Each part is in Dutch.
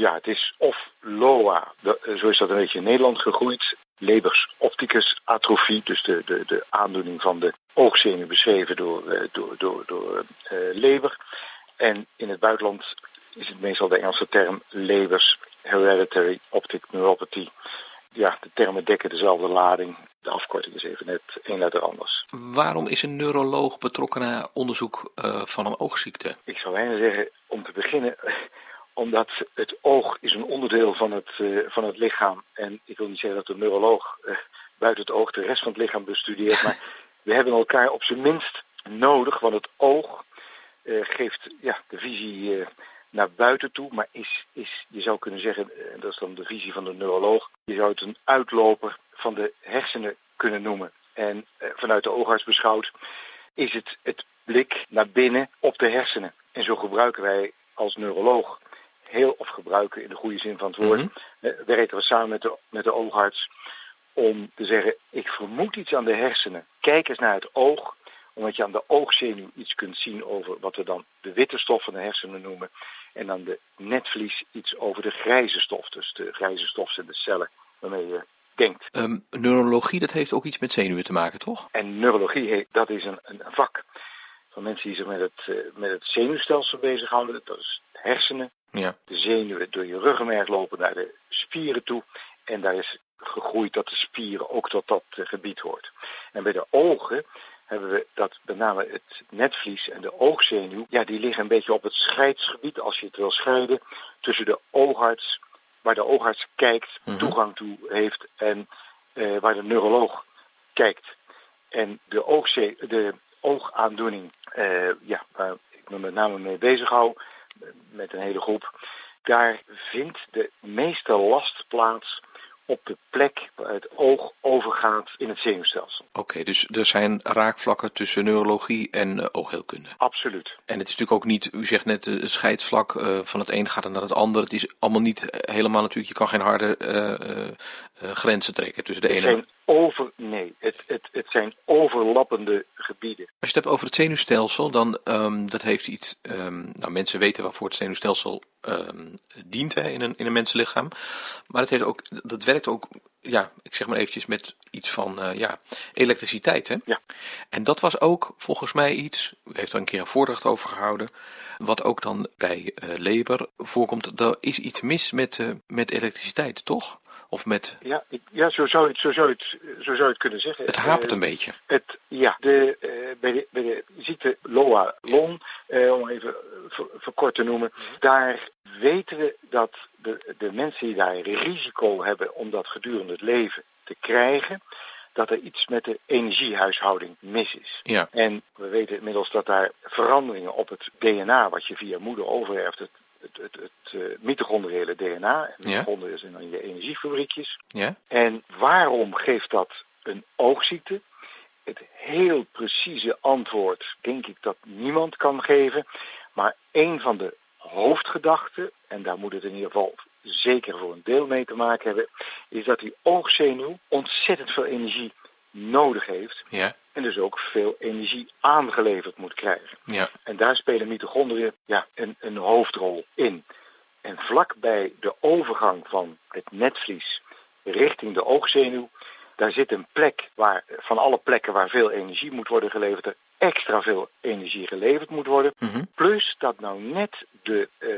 Ja, het is of LOA, zo is dat een beetje in Nederland gegroeid. Lebers opticus atrofie, dus de, de, de aandoening van de oogzenuw beschreven door, door, door, door uh, Leber. En in het buitenland is het meestal de Engelse term Lebers Hereditary Optic Neuropathy. Ja, de termen dekken dezelfde lading. De afkorting is even net één letter anders. Waarom is een neuroloog betrokken naar onderzoek uh, van een oogziekte? Ik zou bijna zeggen, om te beginnen, omdat het oog is een onderdeel van het, uh, van het lichaam. En ik wil niet zeggen dat een neuroloog uh, buiten het oog de rest van het lichaam bestudeert. maar we hebben elkaar op zijn minst nodig, want het oog geeft ja, de visie naar buiten toe, maar is, is, je zou kunnen zeggen, en dat is dan de visie van de neuroloog, je zou het een uitloper van de hersenen kunnen noemen. En eh, vanuit de oogarts beschouwd is het het blik naar binnen op de hersenen. En zo gebruiken wij als neuroloog heel, of gebruiken in de goede zin van het woord, mm -hmm. werken we samen met de, met de oogarts om te zeggen, ik vermoed iets aan de hersenen. Kijk eens naar het oog omdat je aan de oogzenuw iets kunt zien over wat we dan de witte stof van de hersenen noemen. En aan de netvlies iets over de grijze stof. Dus de grijze stof zijn de cellen waarmee je denkt. Um, neurologie, dat heeft ook iets met zenuwen te maken, toch? En neurologie, dat is een, een vak van mensen die zich met het, uh, met het zenuwstelsel bezighouden. Dat is de hersenen. Ja. De zenuwen door je ruggenmerg lopen naar de spieren toe. En daar is gegroeid dat de spieren ook tot dat uh, gebied hoort. En bij de ogen hebben we dat met name het netvlies en de oogzenuw, ja, die liggen een beetje op het scheidsgebied, als je het wil scheiden, tussen de oogarts, waar de oogarts kijkt, mm -hmm. toegang toe heeft, en uh, waar de neuroloog kijkt. En de, oogzee, de oogaandoening, ja, waar ik me met name mee bezig hou, met een hele groep, daar vindt de meeste last plaats op de plek waar het oog overgaat in het zenuwstelsel. Oké, okay, dus er zijn raakvlakken tussen neurologie en uh, oogheelkunde. Absoluut. En het is natuurlijk ook niet, u zegt net, het scheidsvlak uh, van het een gaat naar het ander. Het is allemaal niet helemaal natuurlijk, je kan geen harde uh, grenzen trekken tussen de ene. Zijn over, nee, het, het, het zijn overlappende gebieden. Als je het hebt over het zenuwstelsel, dan um, dat heeft iets. Um, nou, mensen weten waarvoor het zenuwstelsel um, dient hè, in, een, in een mensenlichaam. Maar het heeft ook, dat werkt ook, ja, ik zeg maar eventjes met iets van uh, ja, elektriciteit. Hè? Ja. En dat was ook volgens mij iets, u heeft er een keer een voordracht over gehouden. Wat ook dan bij uh, Leber voorkomt, er is iets mis met, uh, met elektriciteit, toch? Of met... Ja, ik, ja zo, zou het, zo, zou het, zo zou het kunnen zeggen. Het hapert uh, een beetje. Het, ja, de, uh, bij, de, bij de ziekte Loa Long, uh, om even ver, verkort te noemen, mm -hmm. daar weten we dat de, de mensen die daar risico hebben om dat gedurende het leven te krijgen, dat er iets met de energiehuishouding mis is. Ja. En we weten inmiddels dat daar veranderingen op het DNA, wat je via moeder overerft, het het, het, het uh, mitochondriële DNA. Mitochondriën zijn dan je energiefabriekjes. Ja. En waarom geeft dat een oogziekte? Het heel precieze antwoord denk ik dat niemand kan geven. Maar een van de hoofdgedachten, en daar moet het in ieder geval zeker voor een deel mee te maken hebben, is dat die oogzenuw ontzettend veel energie nodig heeft. Ja. En dus ook veel energie aangeleverd moet krijgen. Ja. Daar spelen mitochondriën ja, een, een hoofdrol in. En vlak bij de overgang van het netvlies richting de oogzenuw, daar zit een plek waar van alle plekken waar veel energie moet worden geleverd, er extra veel energie geleverd moet worden. Mm -hmm. Plus dat nou net de, uh,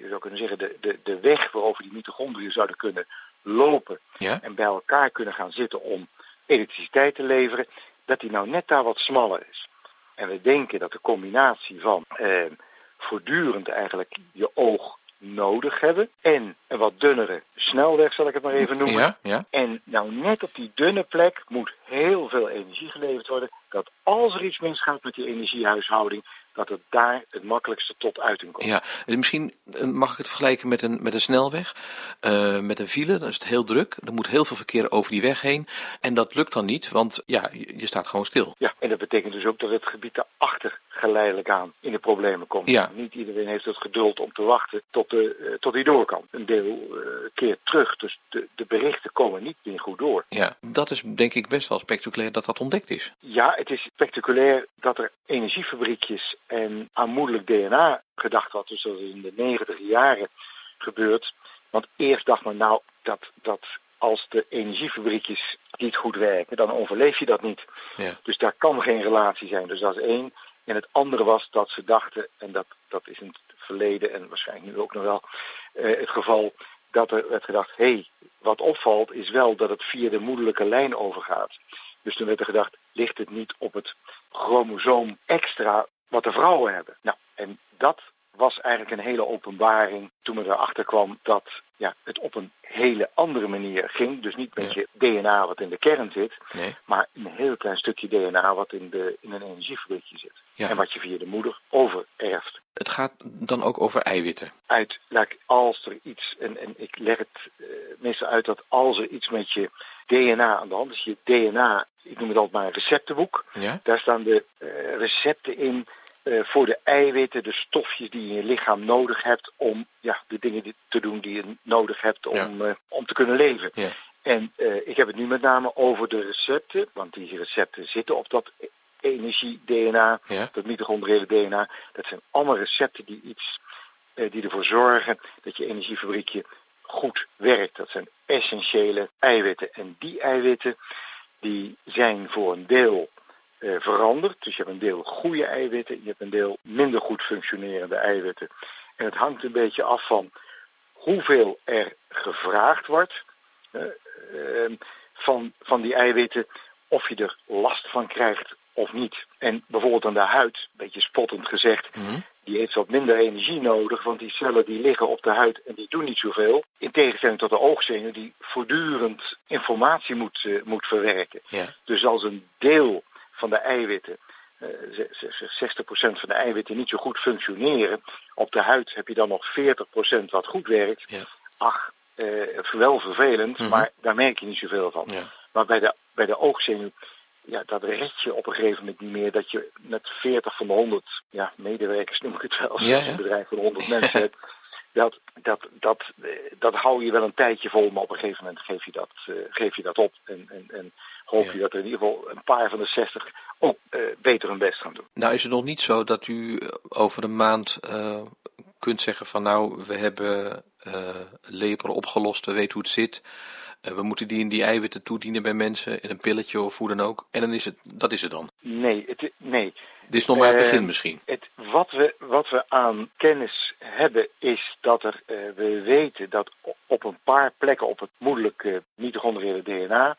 je zou kunnen zeggen, de, de, de weg waarover die mitochondriën zouden kunnen lopen ja. en bij elkaar kunnen gaan zitten om elektriciteit te leveren, dat die nou net daar wat smaller is. En we denken dat de combinatie van eh, voortdurend eigenlijk je oog nodig hebben en een wat dunnere snelweg, zal ik het maar even noemen. Ja, ja. En nou net op die dunne plek moet heel veel energie geleverd worden, dat als er iets misgaat met die energiehuishouding, dat het daar het makkelijkste tot uiting komt. Ja, misschien mag ik het vergelijken met een, met een snelweg, uh, met een file, dan is het heel druk. Er moet heel veel verkeer over die weg heen en dat lukt dan niet, want ja, je, je staat gewoon stil. Ja, en dat betekent dus ook dat het gebied daarachter geleidelijk aan in de problemen komt. Ja. Niet iedereen heeft het geduld om te wachten tot, de, uh, tot hij door kan. Een deel uh, keert terug, dus de, de berichten komen niet meer goed door. Ja, dat is denk ik best wel spectaculair dat dat ontdekt is. Ja, het is spectaculair dat er energiefabriekjes en aanmoedelijk DNA gedacht had, dus dat is in de negentiger jaren gebeurd, Want eerst dacht men nou dat, dat als de energiefabriekjes niet goed werken, dan overleef je dat niet. Ja. Dus daar kan geen relatie zijn. Dus dat is één. En het andere was dat ze dachten, en dat, dat is in het verleden en waarschijnlijk nu ook nog wel uh, het geval, dat er werd gedacht, hé, hey, wat opvalt is wel dat het via de moederlijke lijn overgaat. Dus toen werd er gedacht, ligt het niet op het chromosoom extra wat de vrouwen hebben? Nou, en dat was eigenlijk een hele openbaring toen men erachter kwam dat ja, het op een hele andere manier ging. Dus niet met Ja. je DNA wat in de kern zit, Nee. maar een heel klein stukje DNA wat in, de, in een energiefabriekje zit. Ja. En wat je via de moeder overerft. Het gaat dan ook over eiwitten. Uit, als er iets, en, en ik leg het eh, meestal uit dat als er iets met je DNA aan de hand is, je DNA, ik noem het altijd maar een receptenboek. Ja? Daar staan de eh, recepten in eh, voor de eiwitten, de stofjes die je in je lichaam nodig hebt om ja, de dingen die- te doen die je nodig hebt om, eh, om te kunnen leven. Ja. En eh, ik heb het nu met name over de recepten, want die recepten zitten op dat energie-DNA, Ja? dat mitochondriële DNA. Dat zijn allemaal recepten die, iets, die ervoor zorgen dat je energiefabriekje goed werkt. Dat zijn essentiële eiwitten. En die eiwitten die zijn voor een deel eh, veranderd. Dus je hebt een deel goede eiwitten, je hebt een deel minder goed functionerende eiwitten. En het hangt een beetje af van hoeveel er gevraagd wordt eh, eh, van, van die eiwitten, of je er last van krijgt of niet. En bijvoorbeeld aan de huid, een beetje spottend gezegd, Mhm. die heeft wat minder energie nodig, want die cellen die liggen op de huid en die doen niet zoveel. In tegenstelling tot de oogzenuw die voortdurend informatie moet, eh, moet verwerken. Ja. Dus als een deel van de eiwitten, eh, ze- ze- ze- 60% van de eiwitten niet zo goed functioneren, op de huid heb je dan nog 40% wat goed werkt. Ja. Ach, eh, wel vervelend, Mhm. maar daar merk je niet zoveel van. Ja. Maar bij de, bij de oogzenuw, ja, dat red je op een gegeven moment niet meer. Dat je met 40 van de 100 ja, medewerkers, noem ik het wel, als ja. een bedrijf van 100 mensen hebt. Dat, dat, dat, eh, dat hou je wel een tijdje vol, maar op een gegeven moment geef je dat, eh, geef je dat op. En, en, en hoop Ja. je dat er in ieder geval een paar van de 60 ook eh, beter hun best gaan doen. Nou is het nog niet zo dat u over een maand kunt zeggen van nou, we hebben lepel opgelost, we weten hoe het zit. We moeten die en die eiwitten toedienen bij mensen in een pilletje of hoe dan ook. En dan is het, dat is het dan. Nee, het, nee. Dit is nog maar het Eh, begin misschien. Het, wat, we, wat we aan kennis hebben is dat er, eh, we weten dat op een paar plekken op het moederlijke mitochondriële DNA,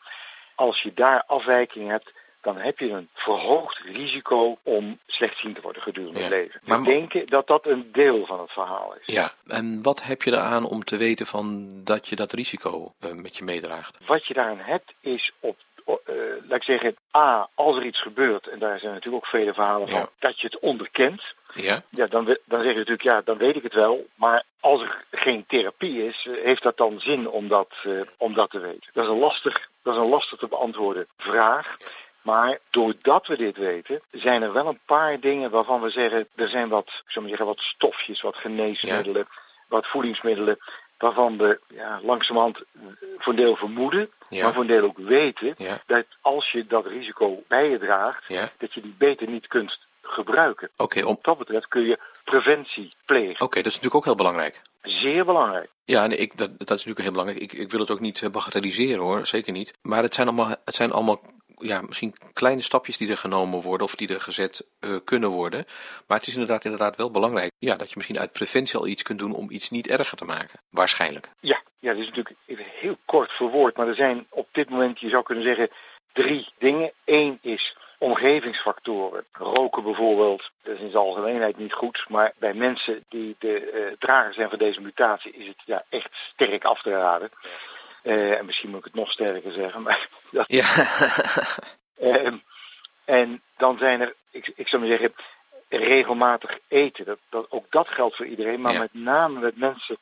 als je daar afwijking hebt, dan heb je een verhoogd risico om slechtziend te worden gedurende Ja, het leven. maar- We denken dat dat een deel van het verhaal is. Ja, en wat heb je eraan om te weten van dat je dat risico eh, met je meedraagt? Wat je daaraan hebt is op, eh, laat ik zeggen, A, als er iets gebeurt, en daar zijn natuurlijk ook vele verhalen Ja. van, dat je het onderkent. Ja, Ja, dan, dan zeg je natuurlijk, ja, dan weet ik het wel. Maar als er geen therapie is, heeft dat dan zin om dat, eh, om dat te weten? Dat is, een lastig, dat is een lastig te beantwoorden vraag. Maar doordat we dit weten, zijn er wel een paar dingen waarvan we zeggen, er zijn wat, ik zou maar zeggen, wat stofjes, wat geneesmiddelen, wat voedingsmiddelen, waarvan we ja, langzamerhand eh, voor een deel vermoeden, Ja. maar voor een deel ook weten, ja, dat als je dat risico bij je draagt, dat je die beter niet kunt gebruiken. Oké, om- Wat dat betreft kun je preventie plegen. oké, dat is natuurlijk ook heel belangrijk. Zeer belangrijk. Ja, nee, ik, dat, dat is natuurlijk heel belangrijk. Ik, ik wil het ook niet eh, bagatelliseren hoor, zeker niet. Maar het zijn allemaal, het zijn allemaal ja, misschien kleine stapjes die er genomen worden of die er gezet eh, kunnen worden. Maar het is inderdaad, inderdaad wel belangrijk ja, dat je misschien uit preventie al iets kunt doen om iets niet erger te maken. Waarschijnlijk. Ja, ja, dit is natuurlijk even heel kort verwoord, maar er zijn op dit moment, je zou kunnen zeggen, drie dingen. Eén is omgevingsfactoren. Roken bijvoorbeeld, dat is in zijn algemeenheid niet goed, maar bij mensen die de eh, drager zijn van deze mutatie is het ja, echt sterk af te raden. Eh, en misschien moet ik het nog sterker zeggen, maar dat, Ja, Ehm, en dan zijn er, ik, ik zou maar zeggen, regelmatig eten. Dat, dat, ook dat geldt voor iedereen, maar Ja. met name met mensen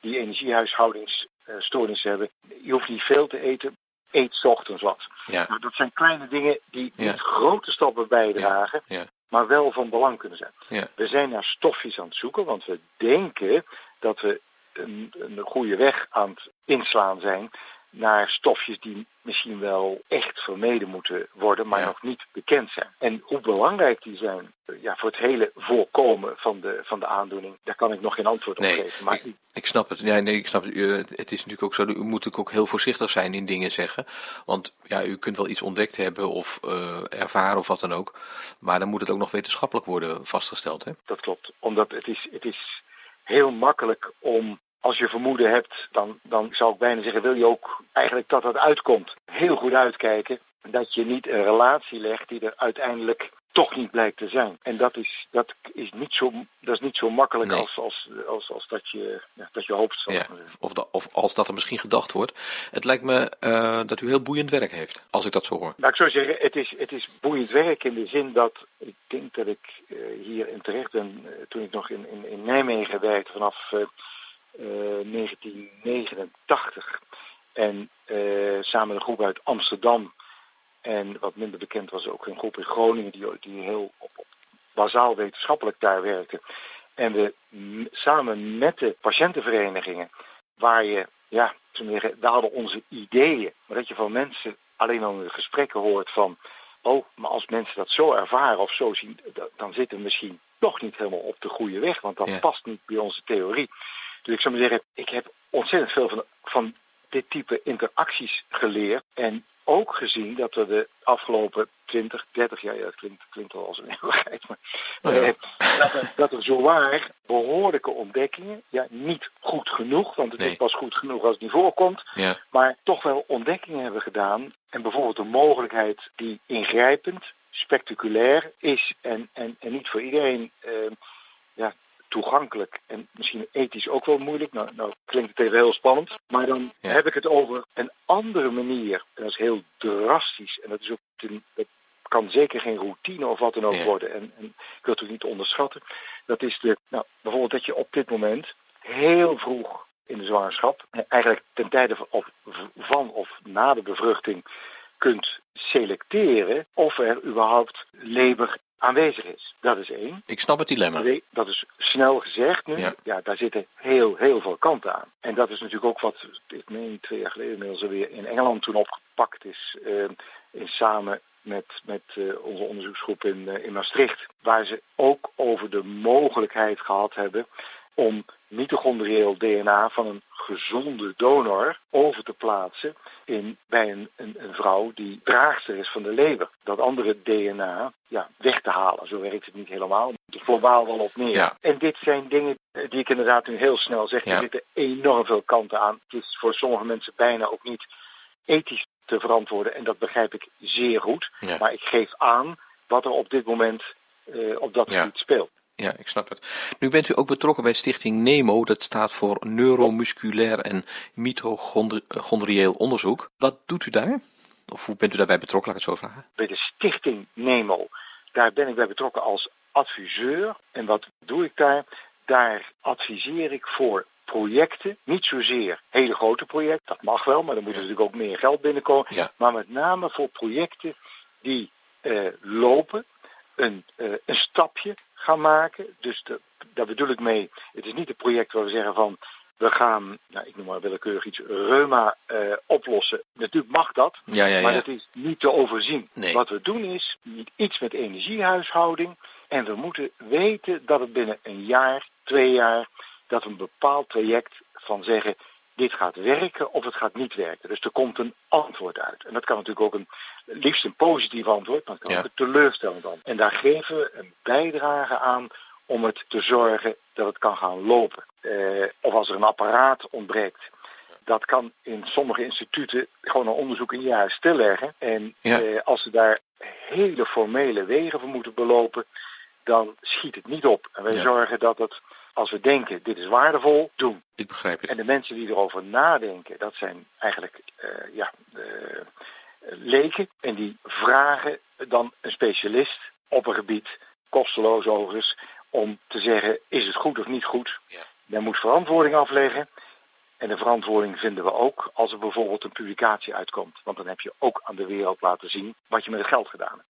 die energiehuishoudingsstoornissen hebben. Je hoeft niet veel te eten, eet 's ochtends wat. ja, Nou, dat zijn kleine dingen die Ja. niet grote stappen bijdragen, ja. maar wel van belang kunnen zijn. We zijn naar stofjes aan het zoeken, want we denken dat we een, een goede weg aan het inslaan zijn naar stofjes die misschien wel echt vermeden moeten worden, maar Ja. nog niet bekend zijn. En hoe belangrijk die zijn eh, ja, voor het hele voorkomen van de, van de aandoening, daar kan ik nog geen antwoord op geven. Maar ik, ik snap het. Ja, nee, ik snap het. U, het is natuurlijk ook zo, u moet natuurlijk ook heel voorzichtig zijn in dingen zeggen. Want ja, u kunt wel iets ontdekt hebben of eh, ervaren of wat dan ook. Maar dan moet het ook nog wetenschappelijk worden vastgesteld. Hè? dat klopt. Omdat het is, het is heel makkelijk om, als je vermoeden hebt, dan, dan zou ik bijna zeggen, wil je ook eigenlijk dat dat uitkomt. Heel goed uitkijken dat je niet een relatie legt die er uiteindelijk toch niet blijkt te zijn. En dat is, dat is, niet, zo, dat is niet zo makkelijk Nee. als, als, als, als dat, je, ja, dat je hoopt. Ja, of, da- of als dat er misschien gedacht wordt. Het lijkt me eh, dat u heel boeiend werk heeft, als ik dat zo hoor. Nou, ik zou zeggen, het is, het is boeiend werk in de zin dat ik denk dat ik eh, hierin terecht ben eh, toen ik nog in, in, in Nijmegen werkte vanaf eh, eh, 1989. En samen een groep uit Amsterdam en wat minder bekend was ook een groep in Groningen die, die heel op, op bazaal wetenschappelijk daar werkte. En we samen met de patiëntenverenigingen, waar je, ja, we hadden onze ideeën, maar dat je van mensen alleen al in de gesprekken hoort van, oh, maar als mensen dat zo ervaren of zo zien, da- dan zitten we misschien toch niet helemaal op de goede weg, want dat Ja. past niet bij onze theorie. Dus ik zou maar zeggen, ik heb ontzettend veel van, van dit type interacties geleerd. En ook gezien dat we de afgelopen 20, 30 jaar, ja, dat klinkt, klinkt wel als een eeuwigheid, maar ja. eh, dat, er, dat er zowaar behoorlijke ontdekkingen, ja, niet goed genoeg, want het Nee. is pas goed genoeg als het niet voorkomt, Ja, maar toch wel ontdekkingen hebben gedaan. En bijvoorbeeld een mogelijkheid die ingrijpend, spectaculair is en, en, en niet voor iedereen eh, toegankelijk en misschien ethisch ook wel moeilijk. Nou, nou klinkt het even heel spannend. Maar dan Ja. heb ik het over een andere manier. En dat is heel drastisch. En dat, is ook ten- dat kan zeker geen routine of wat dan ook Ja. worden. En, en ik wil het ook niet onderschatten. Dat is de, nou, bijvoorbeeld dat je op dit moment heel vroeg in de zwangerschap, eigenlijk ten tijde van of, van of na de bevruchting, kunt selecteren of er überhaupt lever aanwezig is. Dat is één. ik snap het dilemma. Dat is snel gezegd nu. Ja. Ja. daar zitten heel, heel veel kanten aan. En dat is natuurlijk ook wat, ik meen twee jaar geleden inmiddels alweer in Engeland toen opgepakt is. eh, in samen met, met eh, onze onderzoeksgroep in, eh, in Maastricht. Waar ze ook over de mogelijkheid gehad hebben om mitochondrieel DNA van een gezonde donor over te plaatsen in, bij een, een, een vrouw die draagster is van de lever. Dat andere DNA ja, weg te halen. Zo werkt het niet helemaal. Het globaal wel op neer. Ja. En dit zijn dingen eh, die ik inderdaad nu heel snel zeg. Ja. Er zitten enorm veel kanten aan. Het is voor sommige mensen bijna ook niet ethisch te verantwoorden. En dat begrijp ik zeer goed. Ja. Maar ik geef aan wat er op dit moment eh, op dat Ja. gebied speelt. Ja, ik snap het. Nu bent u ook betrokken bij Stichting NEMO, dat staat voor Neuromusculair en Mitochondrieel Onderzoek. Wat doet u daar? Of hoe bent u daarbij betrokken, laat ik het zo vragen? bij de stichting Nemo. Daar ben ik bij betrokken als adviseur. En wat doe ik daar? Daar adviseer ik voor projecten, niet zozeer hele grote projecten, dat mag wel, maar dan moet er Ja. natuurlijk ook meer geld binnenkomen. Ja. Maar met name voor projecten die eh, lopen, een, eh, een stapje gaan maken. Dus de, daar bedoel ik mee, het is niet een project waar we zeggen van we gaan, nou, ik noem maar willekeurig iets, reuma eh, oplossen. Natuurlijk mag dat, Ja, ja, maar dat is niet te overzien. Nee. Wat we doen is iets met energiehuishouding. En we moeten weten dat het binnen een jaar, twee jaar, dat een bepaald traject van zeggen, dit gaat werken of het gaat niet werken. Dus er komt een antwoord uit. En dat kan natuurlijk ook een, liefst een positief antwoord, maar het kan Ja. ook een teleurstellend antwoord. En daar geven we een bijdrage aan om het te zorgen dat het kan gaan lopen. Eh, of als er een apparaat ontbreekt, dat kan in sommige instituten gewoon een onderzoek een jaar stilleggen. En Ja. eh, als ze daar hele formele wegen voor moeten belopen, dan schiet het niet op. En wij Ja. zorgen dat het, als we denken dit is waardevol, doen. Ik begrijp En het. de mensen die erover nadenken, dat zijn eigenlijk eh, ja, eh, leken. En die vragen dan een specialist op een gebied, kosteloos overigens, om te zeggen is het goed of niet goed. Ja. Men moet verantwoording afleggen. En de verantwoording vinden we ook als er bijvoorbeeld een publicatie uitkomt. Want dan heb je ook aan de wereld laten zien wat je met het geld gedaan hebt.